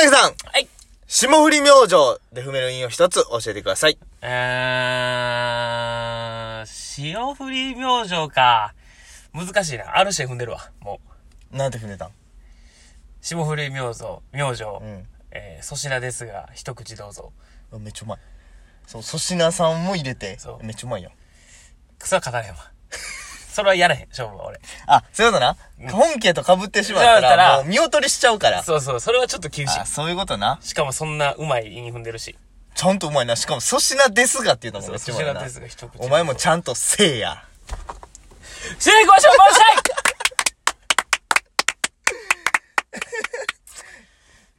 崎さんはい。霜降り明星で踏める韻を一つ教えてください。えー、潮降り明星か。難しいな。ある種踏んでるわ。もう。なんて踏んでたん？霜降り明星、明星。うん。えー、粗品ですが、一口どうぞ。あめっちゃうまい。そう、粗品さんも入れてそ、うめっちゃうまいよ。草は語れへんわ。それはやらへん、勝負は俺。あ、そういうことな？本家と被ってしまったら、見劣りしちゃうから。そうそう、それはちょっと厳しいあ、。そういうことな？しかもそんなうまい韻踏んでるし。ちゃんとうまいな。しかも粗品ですがっていうのもっちゃうまいな粗品で。すが一口。お前もちゃんとせいや。成功しょうもしゃい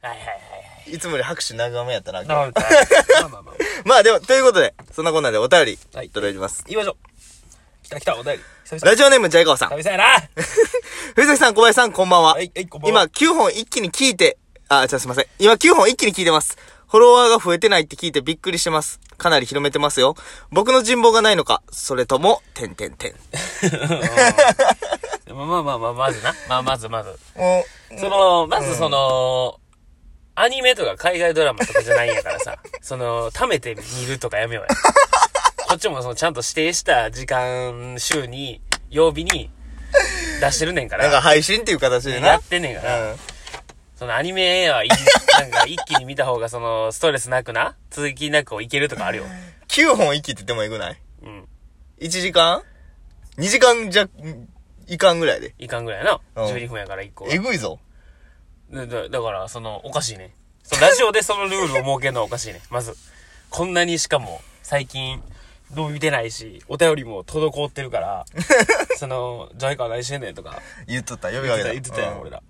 はいはいはいはい。いつもより拍手長めやったな。まあまあまあ。まあでも、ということで、そんなこんなでお便り、はいいただいてます。行きましょう。来た来た、お便り。久々。ラジオネーム、ジャイカワさん。久々やな。藤崎さん、小林さん、こんばんは。はい、はい、こんばんは。今、9本一気に聞いて、あ、じゃあすいません。今、9本一気に聞いてます。フォロワーが増えてないって聞いてびっくりしてます。かなり広めてますよ。僕の人望がないのか、それとも、てんてんてん。まあまあまあまあ、まずな。まあ、まずまず。もその、まずその、アニメとか海外ドラマとかじゃないんやからさ、その、貯めて見るとかやめようや。こっちもその、ちゃんと指定した時間、週に、曜日に、出してるねんかう、なんから、配信っていう形でな。やってんねんから、うん。そのアニメはいい、なんか一気に見た方がその、ストレスなくな、続きなくいけるとかあるよ。9本一気って言ってもえぐない？うん。?1 時間 ?2 時間じゃ、いかんぐらいで。いかんぐらいな。うん12分やから1個がえぐいぞ。だだだから、その、おかしいね。そのラジオでそのルールを設けるのはおかしいね。まず。こんなにしかも、最近、どう見てないし、お便りも滞ってるから、その、ジャイカは何してんねんとか、言っとった、呼びかけた。言ってたやん、うん俺ら。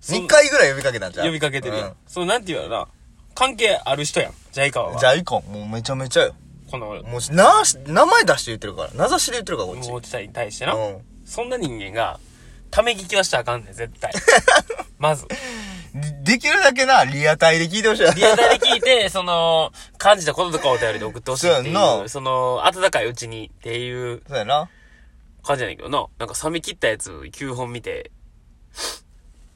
そん2回ぐらい呼びかけたんじゃん。呼びかけてるやん。うその、なんて言うのかな。関係ある人やん、ジャイカは。じゃあ、いこん。もうめちゃめちゃよ。この、もう、な、名前出して言ってるから。名指しで言ってるから、こっち。もうちたに対してな。うん。そんな人間が、ため聞きはしたらあかんねん、絶対。まず。できるだけな、リアタイで聞いてほしい。リアタイで聞いて、その、感じたこととかお便りで送ってほしいってそうやんその、温かいうちにっていうそうやな。感じやねんけどな。なんか冷め切ったやつ9本見て、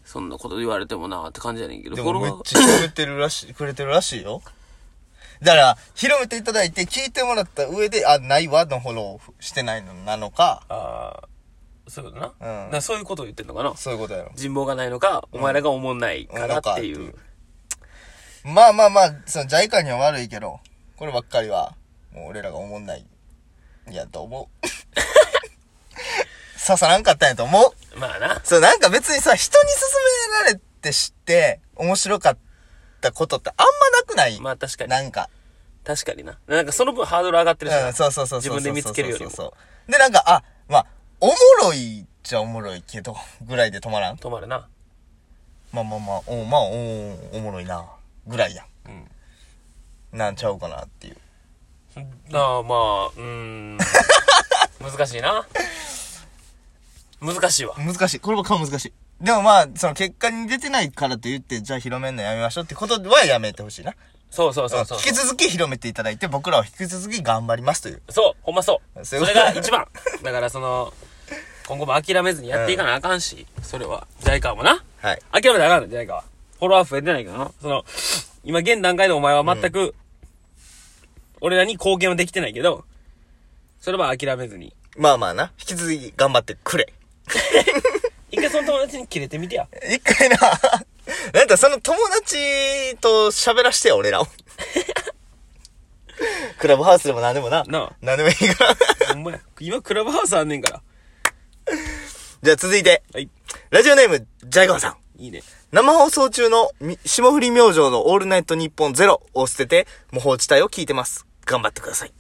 そんなこと言われてもなって感じやねんけど、でもめっちゃ広めてるらしい、くれてるらしいよ。だから、広めていただいて、聞いてもらった上で、あ、ないわのフォローしてないのなのか、ああ、そういうことな。うんなそういうことを言ってんのかな。そういうことやろ。人望がないのか、お前らが思んないからっていうんう。まあまあまあ、その、ジャイカには悪いけど、こればっかりは、もう俺らが思んない、やと思う。刺さらんかったんやと思う。まあな。そう、なんか別にさ、人に勧められて知って、面白かったことってあんまなくない？まあ確かに。なんか。確かにな。なんかその分ハードル上がってるしな。うん、そうそうそうそう。自分で見つけるよりもそうそうそうで、なんか、あ、まあ、おもろいっちゃおもろいけど、ぐらいで止まらん？止まるな。まあまあまあ、おまあ、おおもろいな、ぐらいやうん。ん。なんちゃうかなっていう。なあ、まあ、うーん。難しいな。難しいわ。難しい。こればっか難しい。でもまあ、その結果に出てないからと言って、じゃあ広めんのやめましょうってことはやめてほしいな。そうそうそうそう。引き続き広めていただいて、僕らは引き続き頑張りますという。そう、ほんまそう。それが一番。だからその、今後も諦めずにやっていかなあかんし、それは、ジャイカーもな。はい。諦めたらあかんの、ジャイカーは。フォロワー増えてないからな。その、今現段階でお前は全く、俺らに貢献はできてないけど、それは諦めずに。まあまあな。引き続き頑張ってくれ。一回その友達に切れてみてや。一回な、なんかその友達と喋らしてよ、俺らを。クラブハウスでも何でもな。なあ何でもいいから。ほんまや。今クラブハウスあんねんから。じゃあ続いて、はい。ラジオネーム、ジャイガーさん。いいね。生放送中のみ霜降り明星のオールナイトニッポンゼロを捨てて、模倣地帯を聞いてます。頑張ってください。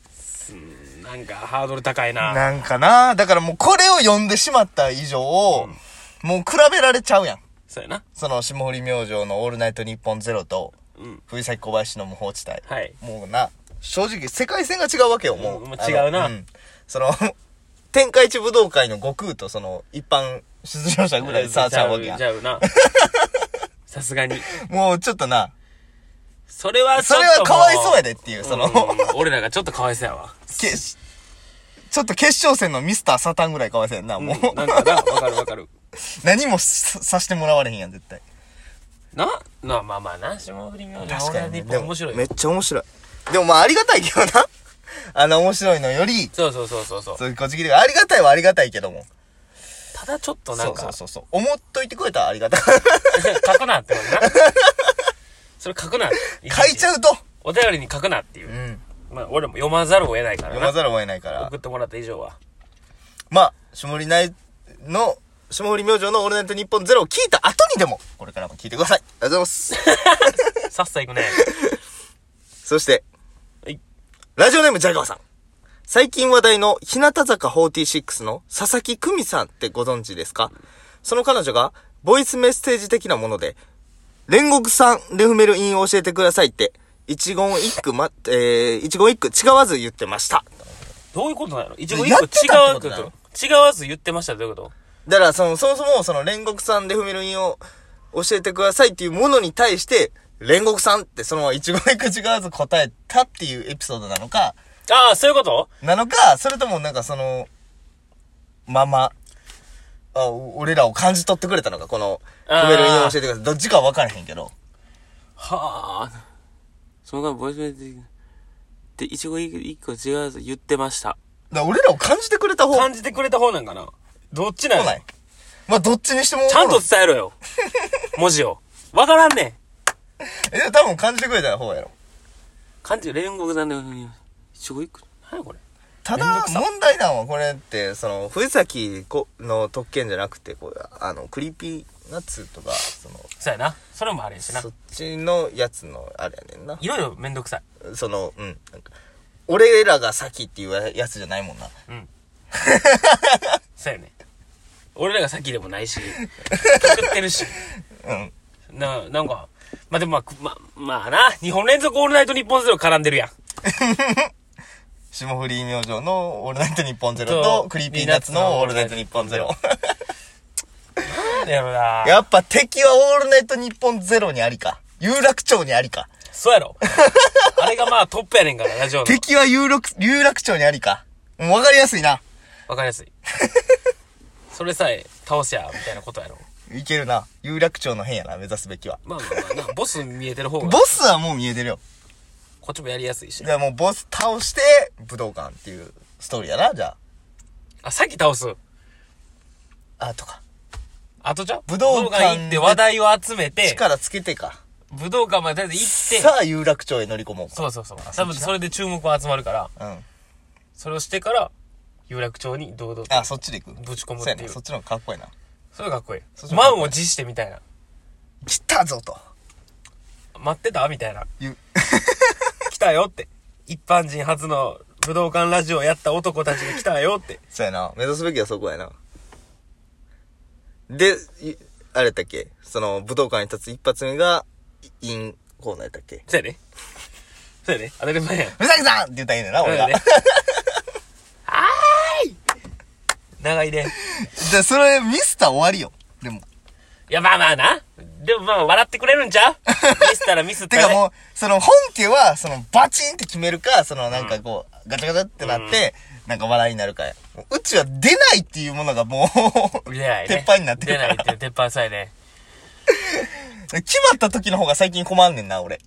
なんかハードル高いな。なんかな、だからもうこれを読んでしまった以上、もう比べられちゃうやん。そうやな。その霜降り明星のオールナイトニッポンゼロと、うん。藤崎小林の模倣地帯。はい。もうな、正直世界線が違うわけよ、もう。うんもう違うなんその、天下一武道会の悟空とその、一般出場者ぐらい差ちゃうわけやち。ゃうな。さすがに。もうちょっとな、それはちそれょっともうはかわいそうやでっていう、その、うん俺らがちょっとかわいそうやわ。けちょっと決勝戦のミスターサタンぐらいかわいそうやんな、もう。うんなんかな、わかるわかる。何もささしてもらわれへんやん、絶対。な、な、まあまあな、霜降り明星俺は日でも本面白いよめっ。ちゃ面白い。でもまあありがたいけどな。あの面白いのより、そうそうそうそうそう。そういうこっち来てありがたいはありがたいけども。ただちょっとなそんか、うそうそうそう。思っといてくれたらありがたい。書くなってことな。それ書くな。書いちゃうと。お便りに書くなっていうう。ん。まあ俺も読まざるを得ないからな。読まざるを得ないから送。ってもらった以上は。まあ、霜降りないの、霜降り明星のオールナイトニッポンゼロを聞いた後にでも、これからも聞いてください。ありがとうございます。さっさ行くね。そして、はいラジオネームジャガーさん。最近話題の日向坂46の佐々木久美さんってご存知ですか？その彼女が、ボイスメッセージ的なもので、煉獄さんレフメルインを教えてくださいって、一言一句ま、えー、一言一句違わず言ってました。どういうことなの？一語一やっ個違わず違わず言ってましたどういうこと？だから、その、そもそも、その、煉獄さんレフメルインを教えてくださいっていうものに対して、煉獄さんってその一言一句違わず答えたっていうエピソードなのか、ああ、そういうこと？なのか、それともなんかその、まま、あ、お俺らを感じ取ってくれたのか、この、あーレベルに教えてください。どっちかは分からへんけど。はあ。その間、ボイスメージで、一語一個違わず言ってました。だ俺らを感じてくれた方感じてくれた方なんかな？どっちなの来ない。まあ、どっちにしても。ちゃんと伝えろよ。文字を。わからんねん。え、多分感じてくれた方やろ。漢字、煉獄さんで、一語一個。何やこれ。ただ問題なのはこれって、その、藤崎この特権じゃなくて、こう、あの、クリーピーナッツとか、その、そうやな。それもあれやしなそ。っちのやつの、あれやねんな。いろいろめんどくさい。その、うん。なんか、俺らが先っていうやつじゃないもんな。うん。そうやね。俺らが先でもないし、作ってるし。うん。な、なんか、まあ、でもまあ、ま、まあな、日本連続オールナイト日本ゼロ絡んでるやん。霜降り明星のオールナイトニッポンゼロとと、 Creepy Nuts のオールナイトニッポンゼロ。なんだろな。やっぱ敵はオールナイトニッポンゼロにありか。有楽町にありか。そうやろ。あれがまあトップやねんから、ラジオの。敵は有楽、有楽町にありか。もうわかりやすいな。わかりやすい。それさえ倒せや、みたいなことやろ。いけるな。有楽町の変やな、目指すべきは。まあまあまあな、ボス見えてる方が、ボスはもう見えてるよ。こっちもやりやすいしじ。ゃあもうボス倒して、武道館っていうストーリーやな、じゃあ、先倒す。あ。あ、とか。あとじゃあ武道館行って話題を集めて、力つけてか。武道館までとりあえず行って、さあ、有楽町へ乗り込もうか。そうそうそう。多分それで注目が集まるから、うん。それをしてから、有楽町に堂々とあ、そっちで行く。ぶち込むそうやね。っていうそ。っちの方がかっこいいな。それかっこいい満を持してみたいな。来たぞと。待ってた？みたいな。言う。来たよって。一般人初の武道館ラジオをやった男たちが来たよって。そうやな。目指すべきはそこやな。で、いあれやっけ？その、武道館に立つ一発目が、インコーナーやったっけ？そうやで。そうやで。当たり前やん。ふざけさんって言ったらいいねんな、俺が。そうやで。はーい長いで。で、それミスったら終わりよ。でも。いや、まあまあな。でもまあ、笑ってくれるんちゃう？ミスったらミスったら、ね。てかもう、その本家は、そのバチンって決めるか、そのなんかこう、ガチャガチャってなって、なんか笑いになるかや。もううちは出ないっていうものがもう、出ないね。鉄板になってる出ないって、鉄板さえね。決まった時の方が最近困んねんな、俺。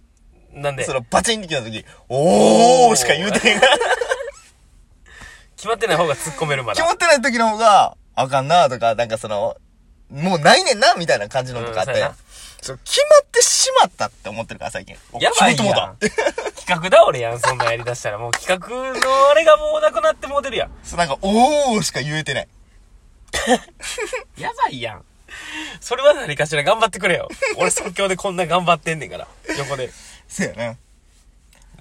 なんで？そのバチンって決まった時、おーしか言うてへん。決まってない方が突っ込めるまだ。決まってない時の方が、あかんなとか、なんかその、もうないねんなみたいな感じのとかあったやんうんそうやな。そう、決まってしまったって思ってるから、最近。やばいやん決まってもうたって。企画倒れやん、そんなんやりだしたら。もう企画のあれがもうなくなってもうてるやん。そう、なんか、おーしか言えてない。やばいやん。それは何かしら頑張ってくれよ。俺即興でこんな頑張ってんねんから。横で。そうやな。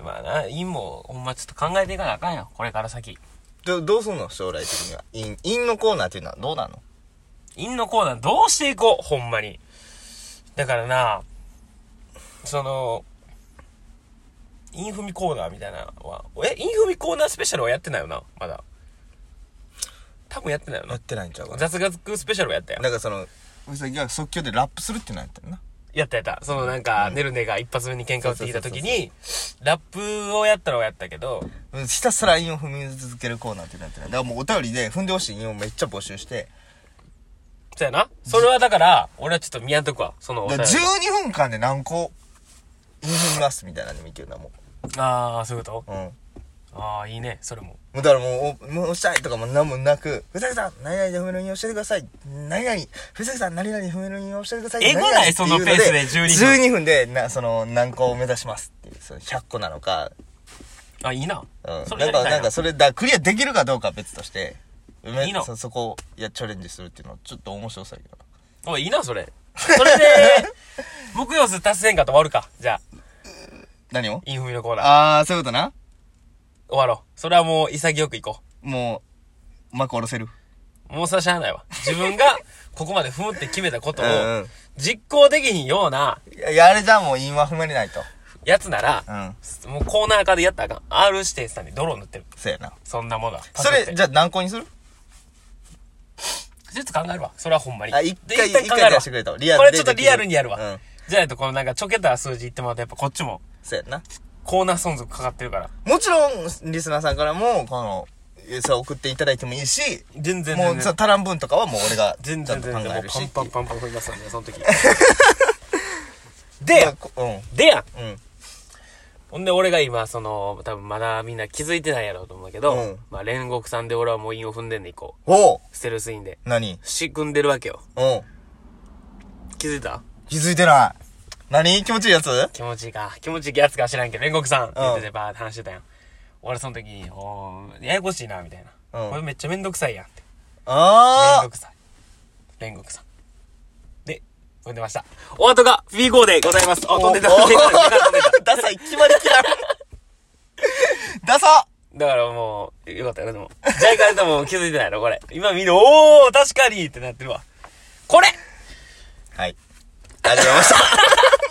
まあな、韻も、ほんまちょっと考えていかなあかんよ。これから先。ど、どうすんの？将来的には。イン、インのコーナーっていうのはどうなの？韻のコーナーどうしていこう、ほんまに。だからな、その、インフミコーナーみたいなのは、え、インフミコーナースペシャルはやってないよな、まだ。多分やってないよなやっ。てないんちゃうかな。雑学スペシャルはやったよ。なんかその、うさぎが即興でラップするっていうのやったよな。やったやった。そのなんか、ネルネが一発目に喧嘩をしてきた時に、ラップをやったのはやったけど、うんひたすら韻を踏み続けるコーナーっていうのやってない。だからもうお便りで踏んでほしい韻をめっちゃ募集して、そうやな。それはだから、俺はちょっと見やんとくわ。そのお便りだから12分間で何個、踏みますみたいなのでもいけるな、もああ、そういうこと？う。うん。ああ、いいね。それも。もうだからもう、おもう押したいとかも何もなく、ふざけさん、何々で踏めるように教えてください。何々、ふざけさん、何々で踏めるように教えてください。えぐないそのペースで12分12分で、な、その、何個を目指しますっていう、その100個なのか、あ、いいな。うん。そなんか、ななんか、それ、だクリアできるかどうかは別として、めいいのそ、そこを、いや、チャレンジするっていうのは、ちょっと面白そうやけどな。おい、いいな、それ。それで、目標数達成んかと終わるか。じゃあ、何を？インフミのコーナー。あー、そういうことな。終わろう。それはもう潔くいこもう、幕下ろせる。う。もうさしゃあないわ。自分が、ここまで踏むって決めたことをうんうん、実行できひんようないや、いやあれじゃもう今踏めれないと。やつならう、ん。もうコーナー化でやったらあかん。R 指定さんに泥を塗ってる。そうやな。そんなものは。それ、じゃゃあ何個にする？ちょっと考えるわ。それはほんまに。あ、一で回、一回出してくれと。リアルでこれちょっとリアルにやるわ。うん。じゃないと、このなんかちょけた数字言ってもらうと、やっぱこっちも、そうやな。コーナー存続かかってるから。もちろん、リスナーさんからも、この、それ送っていただいてもいいし、全然もう、全然。そ足らん分とかはもう俺が、全然全然。もうえるし。パンパンパンパン振りますんで、その時。ででやんうん。でやんうん。ほんで俺が今、その、多分まだみんな気づいてないやろうと思うけど、うんまあ煉獄さんで俺はもう韻を踏んでんねん、こう。おうステルスインで。何仕組んでるわけよ。うん。気づいた気づいてない。何？気持ちいいやつ？気持ちいいか。気持ちいいやつか知らんけど、煉獄さん言っててバーって話してたやん。俺その時に、おーややこしいな、みたいな。うんこれめっちゃめんどくさいやんって。煉あ獄さん。煉獄さん。で、踏んでました。お後が B5 でございます。あ、飛んでた。飛んでた飛んでた ダサい、決まりきらん。ダサだからもう、よかったよ、でも。ジャイカルでも気づいてないの、これ。今見る、おー、確かにってなってるわ。これはい。ありがとうございました。